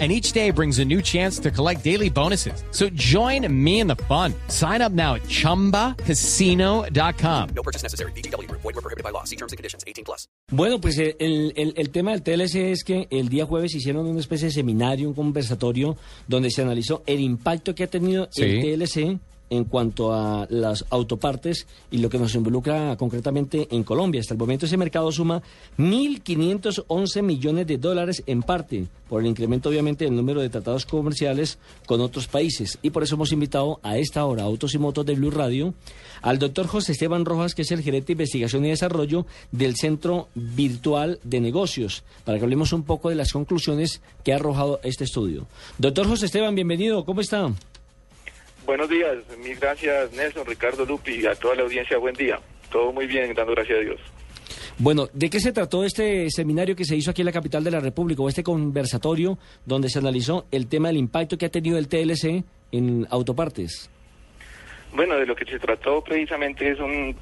and each day brings a new chance to collect daily bonuses. So join me in the fun. Sign up now at ChumbaCasino.com. No purchase necessary. BGW. Void were prohibited by law. See terms and conditions. 18 plus. Bueno, pues el, el, el, tema del TLC es que el día jueves hicieron una especie de seminario, un conversatorio, donde se analizó el impacto que ha tenido Sí. el TLC en cuanto a las autopartes y lo que nos involucra concretamente en Colombia. Hasta el momento ese mercado suma 1.511 millones de dólares en parte por el incremento obviamente del número de tratados comerciales con otros países. Y por eso hemos invitado a esta hora Autos y Motos de Blue Radio al doctor José Esteban Rojas, que es el gerente de investigación y desarrollo del Centro Virtual de Negocios, para que hablemos un poco de las conclusiones que ha arrojado este estudio. Doctor José Esteban, bienvenido, ¿cómo está? Buenos días, mil gracias Nelson, Ricardo Lupi y a toda la audiencia, buen día. Todo muy bien, dando gracias a Dios. Bueno, ¿de qué se trató este seminario que se hizo aquí en la capital de la República o este conversatorio donde se analizó el tema del impacto que ha tenido el TLC en autopartes? Bueno, de lo que se trató precisamente es un-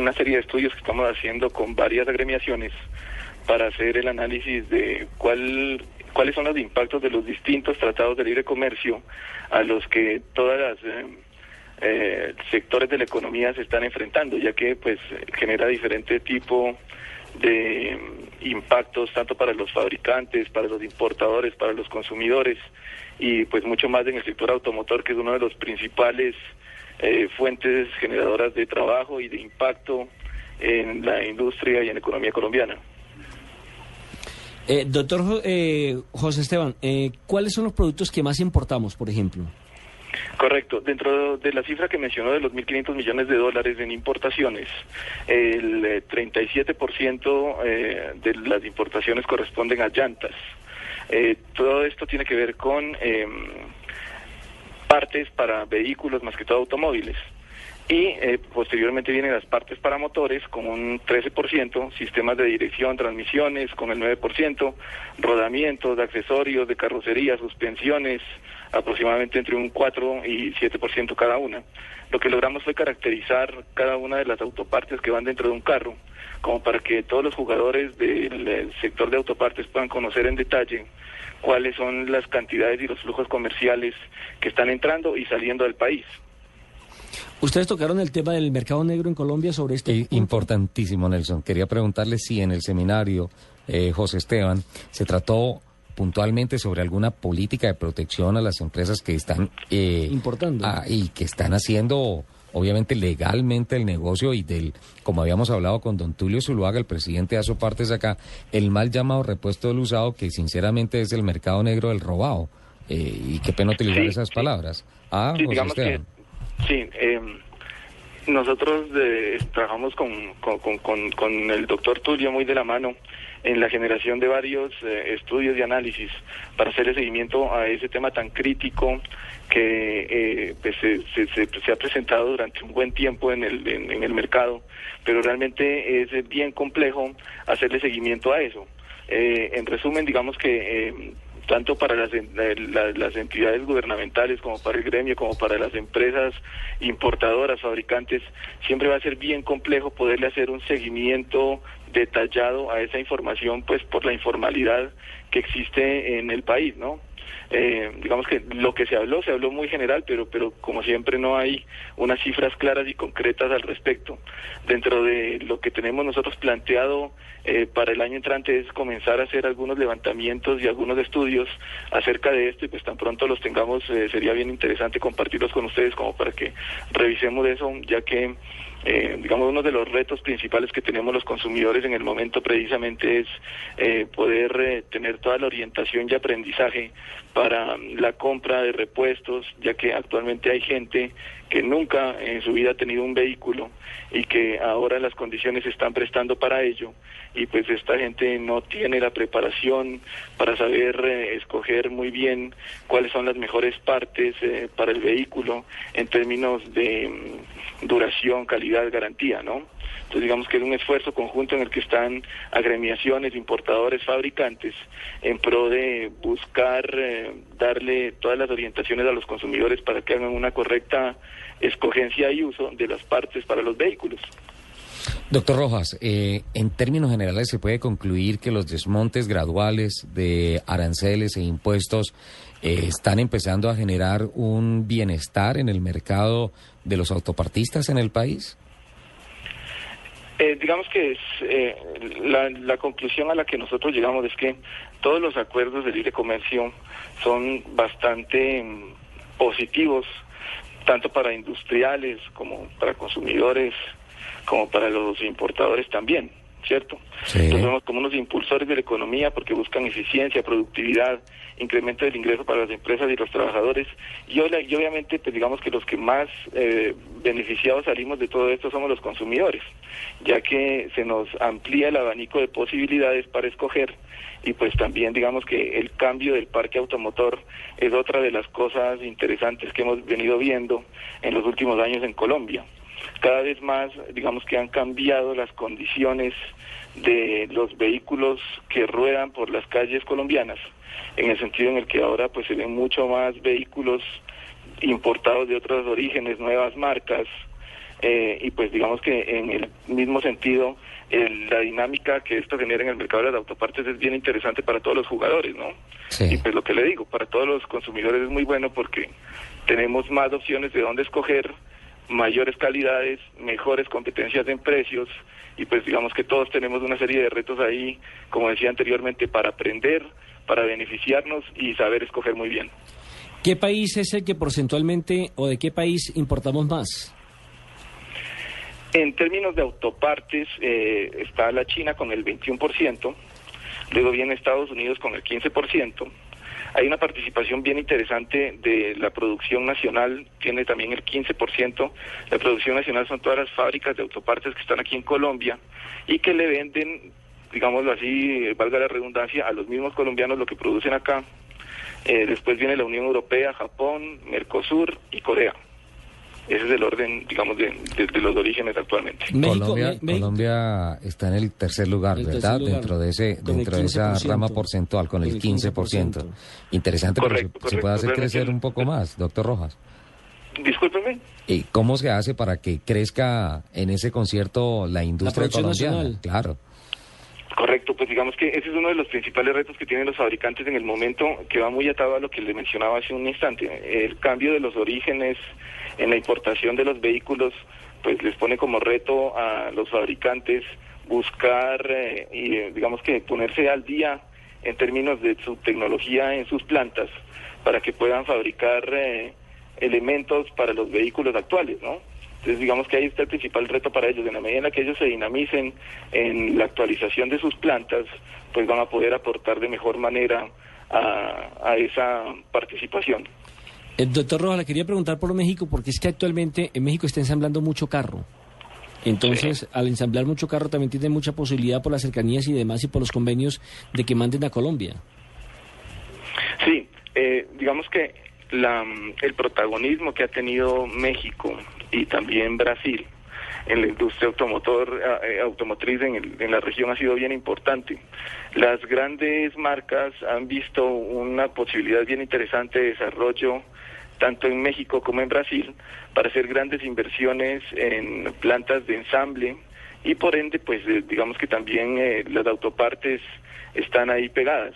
una serie de estudios que estamos haciendo con varias agremiaciones para hacer el análisis de cuál, cuáles son los impactos de los distintos tratados de libre comercio a los que todas las eh, eh, sectores de la economía se están enfrentando, ya que pues genera diferente tipo de impactos tanto para los fabricantes, para los importadores, para los consumidores y pues mucho más en el sector automotor que es uno de los principales eh, fuentes generadoras de trabajo y de impacto en la industria y en la economía colombiana. Eh, doctor eh, José Esteban, eh, ¿cuáles son los productos que más importamos, por ejemplo? Correcto. Dentro de la cifra que mencionó de los 1.500 millones de dólares en importaciones, el eh, 37% eh, de las importaciones corresponden a llantas. Eh, todo esto tiene que ver con em, partes para vehículos, más que todo automóviles. Y eh, posteriormente vienen las partes para motores con un 13%, sistemas de dirección, transmisiones con el 9%, rodamientos, de accesorios, de carrocería, suspensiones, aproximadamente entre un 4 y 7% cada una. Lo que logramos fue caracterizar cada una de las autopartes que van dentro de un carro, como para que todos los jugadores del sector de autopartes puedan conocer en detalle cuáles son las cantidades y los flujos comerciales que están entrando y saliendo del país. Ustedes tocaron el tema del mercado negro en Colombia sobre este? Importantísimo, Nelson. Quería preguntarle si en el seminario, eh, José Esteban, se trató puntualmente sobre alguna política de protección a las empresas que están eh, Importando. ah, y que están haciendo obviamente legalmente el negocio y del, como habíamos hablado con don Tulio Zuluaga, el presidente de Asopartes acá, el mal llamado repuesto del usado, que sinceramente es el mercado negro del robado. Eh, y qué pena utilizar Sí, esas sí. palabras. Ah, Sí, José digamos que Esteban. Sí. em, nosotros eh, trabajamos con- con- con el doctor Tulio muy de la mano en la generación de varios eh, estudios y análisis para hacerle seguimiento a ese tema tan crítico que eh, pues, se, se- se- se ha presentado durante un buen tiempo en el, en, en el mercado, pero realmente es eh, bien complejo hacerle seguimiento a eso. Eh, en resumen, digamos que eh, tanto para las, eh, la- las entidades gubernamentales como para el gremio, como para las empresas importadoras, fabricantes, siempre va a ser bien complejo poderle hacer un seguimiento detallado a esa información, pues por la informalidad que existe en el país, ¿no? Eh, digamos que lo que se habló, se habló muy general, pero, pero como siempre no hay unas cifras claras y concretas al respecto. Dentro de lo que tenemos nosotros planteado eh, para el año entrante es comenzar a hacer algunos levantamientos y algunos estudios acerca de esto y pues tan pronto los tengamos eh, sería bien interesante compartirlos con ustedes como para que revisemos eso, ya que eh, digamos, uno de los retos principales que tenemos los consumidores en el momento precisamente es eh, poder eh, tener toda la orientación y aprendizaje para la compra de repuestos, ya que actualmente hay gente que nunca en su vida ha tenido un vehículo y que ahora las condiciones se están prestando para ello. Y pues esta gente no tiene la preparación para saber escoger muy bien cuáles son las mejores partes para el vehículo en términos de mm, duración, calidad garantía, ¿no? Entonces digamos que es un esfuerzo conjunto en el que están agremiaciones, importadores, fabricantes, en pro de buscar eh, darle todas las orientaciones a los consumidores para que hagan una correcta escogencia y uso de las partes para los vehículos. Doctor Rojas, eh, en términos generales se puede concluir que los desmontes graduales de aranceles e impuestos eh, están empezando a generar un bienestar en el mercado de los autopartistas en el país. Eh, digamos que eh, la, la conclusión a la que nosotros llegamos es que todos los acuerdos de libre comercio son bastante mm, positivos, tanto para industriales como para consumidores, como para los importadores también, ¿cierto? Sí. Entonces vemos como unos impulsores de la economía porque buscan eficiencia, productividad, incremento del ingreso para las empresas y los trabajadores. Y, y obviamente, pues digamos que los que más eh, beneficiados salimos de todo esto somos los consumidores, ya que se nos amplía el abanico de posibilidades para escoger y pues también digamos que el cambio del parque automotor es otra de las cosas interesantes que hemos venido viendo en los últimos años en Colombia. Cada vez más, digamos que han cambiado las condiciones de los vehículos que ruedan por las calles colombianas, en el sentido en el que ahora pues se ven mucho más vehículos importados de otros orígenes, nuevas marcas, eh, y pues digamos que en el mismo sentido el- la dinámica que esto genera en el mercado de las autopartes es bien interesante para todos los jugadores, ¿no? Sí. Y pues lo que le digo, para todos los consumidores es muy bueno porque tenemos más opciones de dónde escoger, mayores calidades, mejores competencias en precios y pues digamos que todos tenemos una serie de retos ahí, como decía anteriormente, para aprender, para beneficiarnos y saber escoger muy bien. ¿Qué país es el que porcentualmente o de qué país importamos más? En términos de autopartes, eh, está la China con el 21%, luego viene Estados Unidos con el 15%. Hay una participación bien interesante de la producción nacional, tiene también el 15%. La producción nacional son todas las fábricas de autopartes que están aquí en Colombia y que le venden, digámoslo así, valga la redundancia, a los mismos colombianos lo que producen acá. Eh, después viene la Unión Europea, Japón, Mercosur y Corea. Ese es el orden, digamos, de, de- de los orígenes actualmente. México, Colombia, México- Colombia está en el tercer lugar, El ¿verdad? tercer lugar, dentro de ese, dentro de esa 15%. rama porcentual, con, Con el el 15%. Interesante, pero Correcto, se- se, correcto, puede hacer crecer un poco más, doctor Rojas. Discúlpeme. ¿Y cómo se hace para que crezca en ese concierto la industria producción colombiana? nacional. Claro. Correcto, pues digamos que ese es uno de los principales retos que tienen los fabricantes en el momento, que va muy atado a lo que le mencionaba hace un instante. El cambio de los orígenes en la importación de los vehículos, pues les pone como reto a los fabricantes buscar eh, y eh, digamos que ponerse al día en términos de su tecnología en sus plantas para que puedan fabricar eh, elementos para los vehículos actuales, ¿no? Entonces digamos que ahí está el principal reto para ellos. En la medida en la que ellos se dinamicen en la actualización de sus plantas, pues van a poder aportar de mejor manera a, a esa participación. El doctor Rojas, le quería preguntar por México, porque es que actualmente en México está ensamblando mucho carro. Entonces, al ensamblar mucho carro también tiene mucha posibilidad por las cercanías y demás y por los convenios de que manden a Colombia. Sí, eh, digamos que la, el protagonismo que ha tenido México y también Brasil en la industria automotor, eh, automotriz en, el- en la región ha sido bien importante. Las grandes marcas han visto una posibilidad bien interesante de desarrollo tanto en México como en Brasil para hacer grandes inversiones en plantas de ensamble y por ende pues eh, digamos que también eh, las autopartes están ahí pegadas.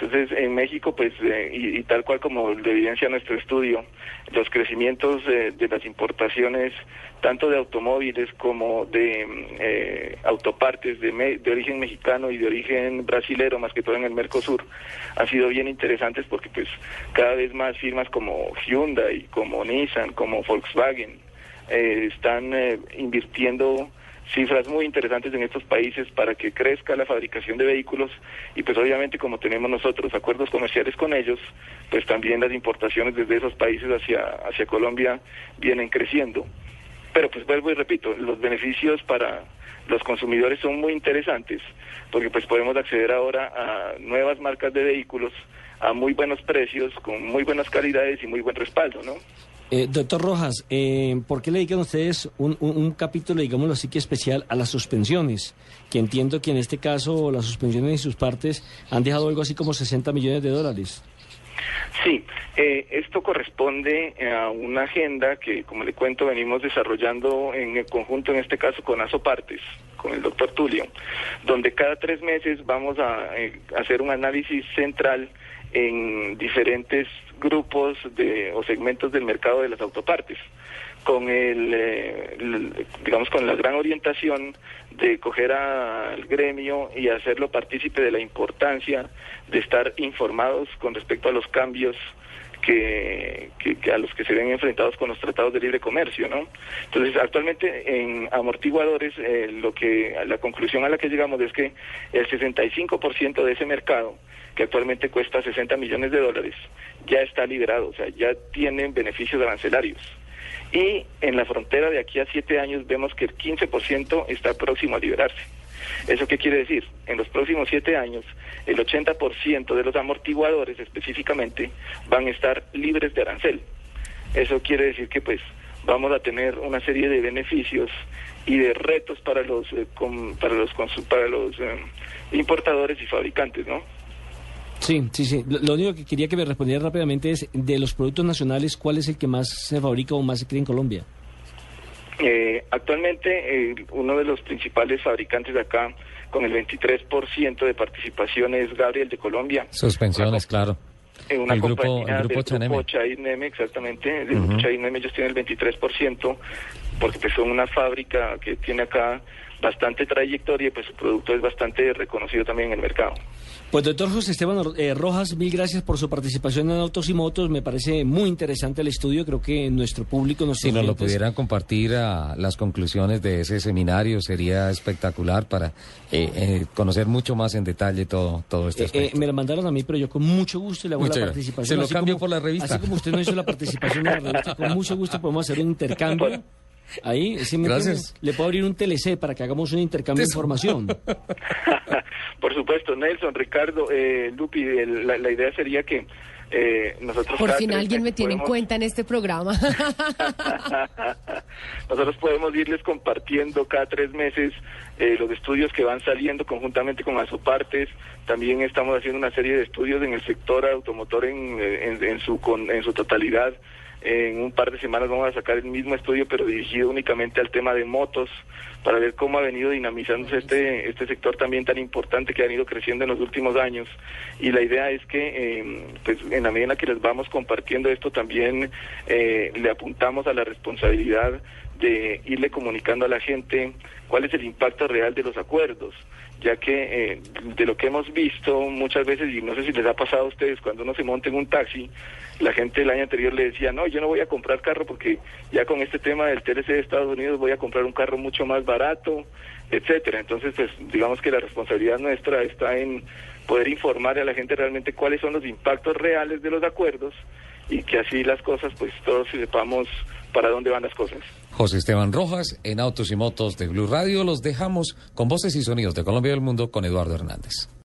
Entonces, en México, pues, eh, y, tal cual como lo evidencia nuestro estudio, los crecimientos eh, de las importaciones, tanto de automóviles como de eh, autopartes de, me- de origen mexicano y de origen brasilero, más que todo en el Mercosur, han sido bien interesantes porque, pues, cada vez más firmas como Hyundai, como Nissan, como Volkswagen, eh, están eh, invirtiendo cifras muy interesantes en estos países para que crezca la fabricación de vehículos y pues obviamente como tenemos nosotros acuerdos comerciales con ellos, pues también las importaciones desde esos países hacia, hacia Colombia vienen creciendo. Pero pues vuelvo y repito, los beneficios para los consumidores son muy interesantes porque pues podemos acceder ahora a nuevas marcas de vehículos a muy buenos precios, con muy buenas calidades y muy buen respaldo, ¿no? Eh, doctor Rojas, eh, ¿por qué le dedican ustedes un, capítulo, digámoslo así, que especial a las suspensiones? Que entiendo que en este caso las suspensiones y sus partes han dejado algo así como 60 millones de dólares. Sí, eh, esto corresponde a una agenda que, como le cuento, venimos desarrollando en el conjunto, en este caso con Asopartes, con el doctor Tulio, donde cada tres meses vamos a eh, hacer un análisis central en diferentes grupos de, o segmentos del mercado de las autopartes con el, eh, digamos con la gran orientación de coger al gremio y hacerlo partícipe de la importancia de estar informados con respecto a los cambios que, a los que se ven enfrentados con los tratados de libre comercio, ¿no? Entonces, actualmente en amortiguadores, eh, lo que la conclusión a la que llegamos es que el 65% de ese mercado, que actualmente cuesta 60 millones de dólares, ya está liberado, o sea, ya tienen beneficios arancelarios. Y en la frontera de aquí a siete años vemos que el 15% está próximo a liberarse. ¿Eso qué quiere decir? En los próximos siete años, el 80% de los amortiguadores específicamente van a estar libres de arancel. Eso quiere decir que pues vamos a tener una serie de beneficios y de retos para los eh, para los para los eh, importadores y fabricantes, ¿no? Sí, sí, sí. Lo, lo, único que quería que me respondiera rápidamente es, de los productos nacionales, ¿cuál es el que más se fabrica o más se crea en Colombia? Eh, actualmente, eh, uno de los principales fabricantes de acá, con el 23% de participación, es Gabriel de Colombia. Suspensiones, una, claro. Eh, una el grupo, el grupo Chaneme. Chaineme, exactamente. El grupo Chaineme, ellos tienen el 23%, porque pues, son una fábrica que tiene acá bastante trayectoria y pues su producto es bastante reconocido también en el mercado. Pues doctor José Esteban eh, Rojas, mil gracias por su participación en Autos y Motos. Me parece muy interesante el estudio. Creo que nuestro público, nuestros Si nos lo pudieran compartir a las conclusiones de ese seminario sería espectacular para eh, eh, conocer mucho más en detalle todo, todo este Eh, eh, aspecto. me la mandaron a mí, pero yo con mucho gusto le hago Muchas la gracias. participación. Se lo Así cambio como- por la revista. Así como usted no hizo la participación en la revista, con mucho gusto podemos hacer un intercambio. Ahí, ¿sí me Gracias. Le puedo abrir un TLC para que hagamos un intercambio de información. Por supuesto, Nelson, Ricardo, eh, Lupi, el- la, la idea sería que eh, nosotros... Por fin alguien me tiene en cuenta en este programa. Nosotros podemos irles compartiendo cada tres meses eh, los estudios que van saliendo conjuntamente con Asopartes. También estamos haciendo una serie de estudios en el sector automotor en, eh, en, en su, con, en su totalidad. En un par de semanas vamos a sacar el mismo estudio, pero dirigido únicamente al tema de motos, para ver cómo ha venido dinamizándose este, este sector también tan importante que ha ido creciendo en los últimos años. Y la idea es que, eh, pues, en la medida en que les vamos compartiendo esto, también eh, le apuntamos a la responsabilidad de irle comunicando a la gente cuál es el impacto real de los acuerdos, ya que eh, de lo que hemos visto muchas veces, y no sé si les ha pasado a ustedes, cuando uno se monta en un taxi, la gente el año anterior le decía, no, yo no voy a comprar carro porque ya con este tema del TLC de Estados Unidos voy a comprar un carro mucho más barato, etcétera. Entonces, pues digamos que la responsabilidad nuestra está en poder informar a la gente realmente cuáles son los impactos reales de los acuerdos y que así las cosas, pues todos sepamos para dónde van las cosas. José Esteban Rojas en Autos y Motos de Blue Radio. Los dejamos con voces y sonidos de Colombia y del mundo con Eduardo Hernández.